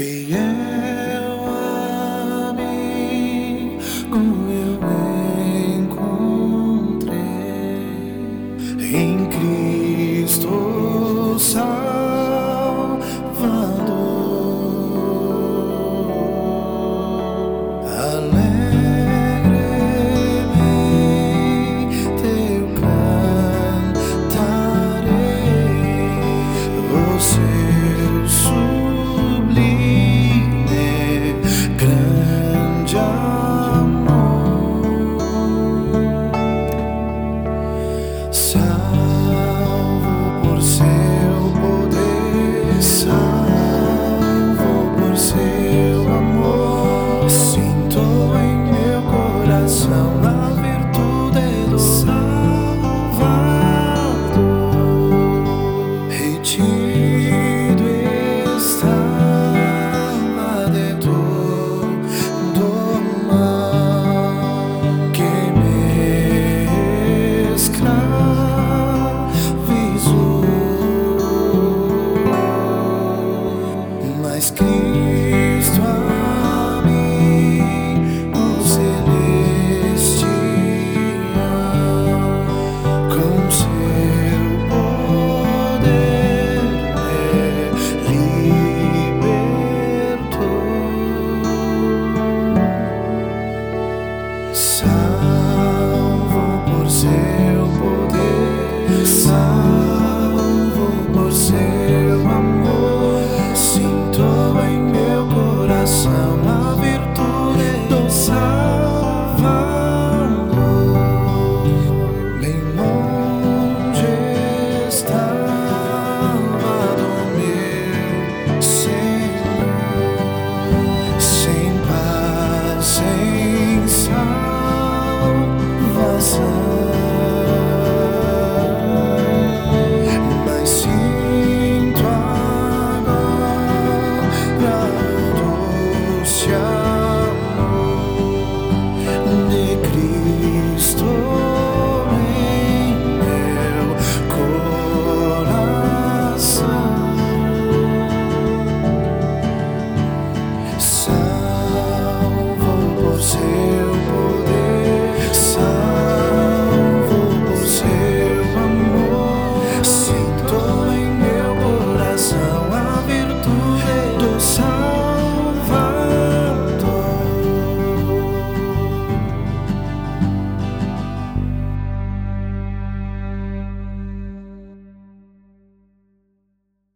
Fiel a mim, como eu me encontrei em Cristo. 算。salvo por seu poder. Salvo